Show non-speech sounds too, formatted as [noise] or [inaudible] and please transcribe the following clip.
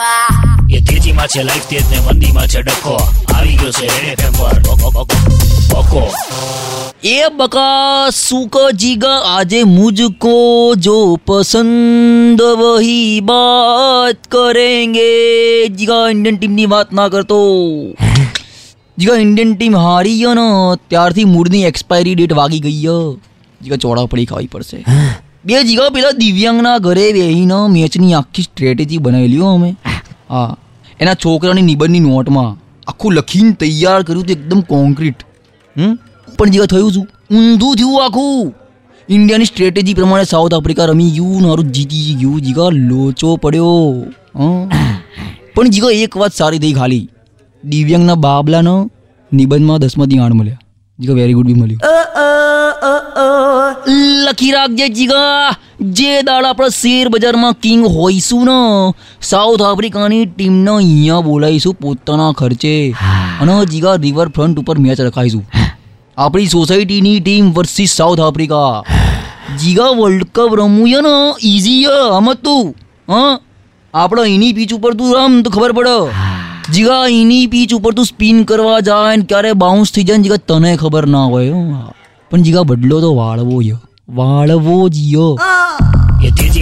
માં એ તેજીમાં છે લાઈફ તેજ ને મંદીમાં છે ડખો. આવી ગયો છે રેડ એફએમ પર. બકો એ બકા સુક જીગા આજે મુજકો જો પસંદ વહી બાત કરેંગે. જીગા ઇન્ડિયન ટીમની વાત ના કરતો. જીગા ઇન્ડિયન ટીમ હારી ગયો ને. ત્યારથી મૂળની એક્સપાયરી ડેટ વાગી ગઈ જીગા ચોડા પડી ખાવી પડશે. બે જીગા પેલા દિવ્યાંગના ઘરે બેહીને મેચની આખી સ્ટ્રેટેજી બનાવેલી અમે. હા. એના છોકરાની નિબંધની નોટમાં આખું લખીને તૈયાર કર્યું હતું એકદમ કોન્ક્રીટ હમ? પણ જીગા થયું શું ઊંધું થયું આખું. ઇન્ડિયાની સ્ટ્રેટેજી પ્રમાણે સાઉથ આફ્રિકા રમી ગયું મારું જીતી ગયું જીગા લોચો પડ્યો. હં. [coughs] પણ જીગા એક વાત સારી થઈ ખાલી. દિવ્યાંગના બાબલાનો નિબંધમાં દસમાંથી આણ મળ્યા. જીગા વેરી ગુડ બી મળ્યું. લખી રાખજે જીગા. જે દાડ આપણે શેર બજારમાં કિંગ હોઈશું ને સાઉથ આફ્રિકાની ટીમને અહીંયા બોલાવીશું પોતાના ખર્ચે. અને જીગા રિવર ફ્રન્ટ ઉપર મેચ રખાઈશું આપણી સોસાયટીની ટીમ વર્સિસ સાઉથ આફ્રિકા જીગા વર્લ્ડ કપ રમવું છે ને ઇઝી આમ તું. હા? આપણે એની પીચ ઉપર તું રમ તો ખબર પડે. જીગા એની પીચ ઉપર તું સ્પિન કરવા જાય ને ક્યારે બાઉન્સ થઈ જાય ને જીગા તને ખબર ના હોય. હો. પણ જીગા બદલો તો વાળવો જ વાળવો જ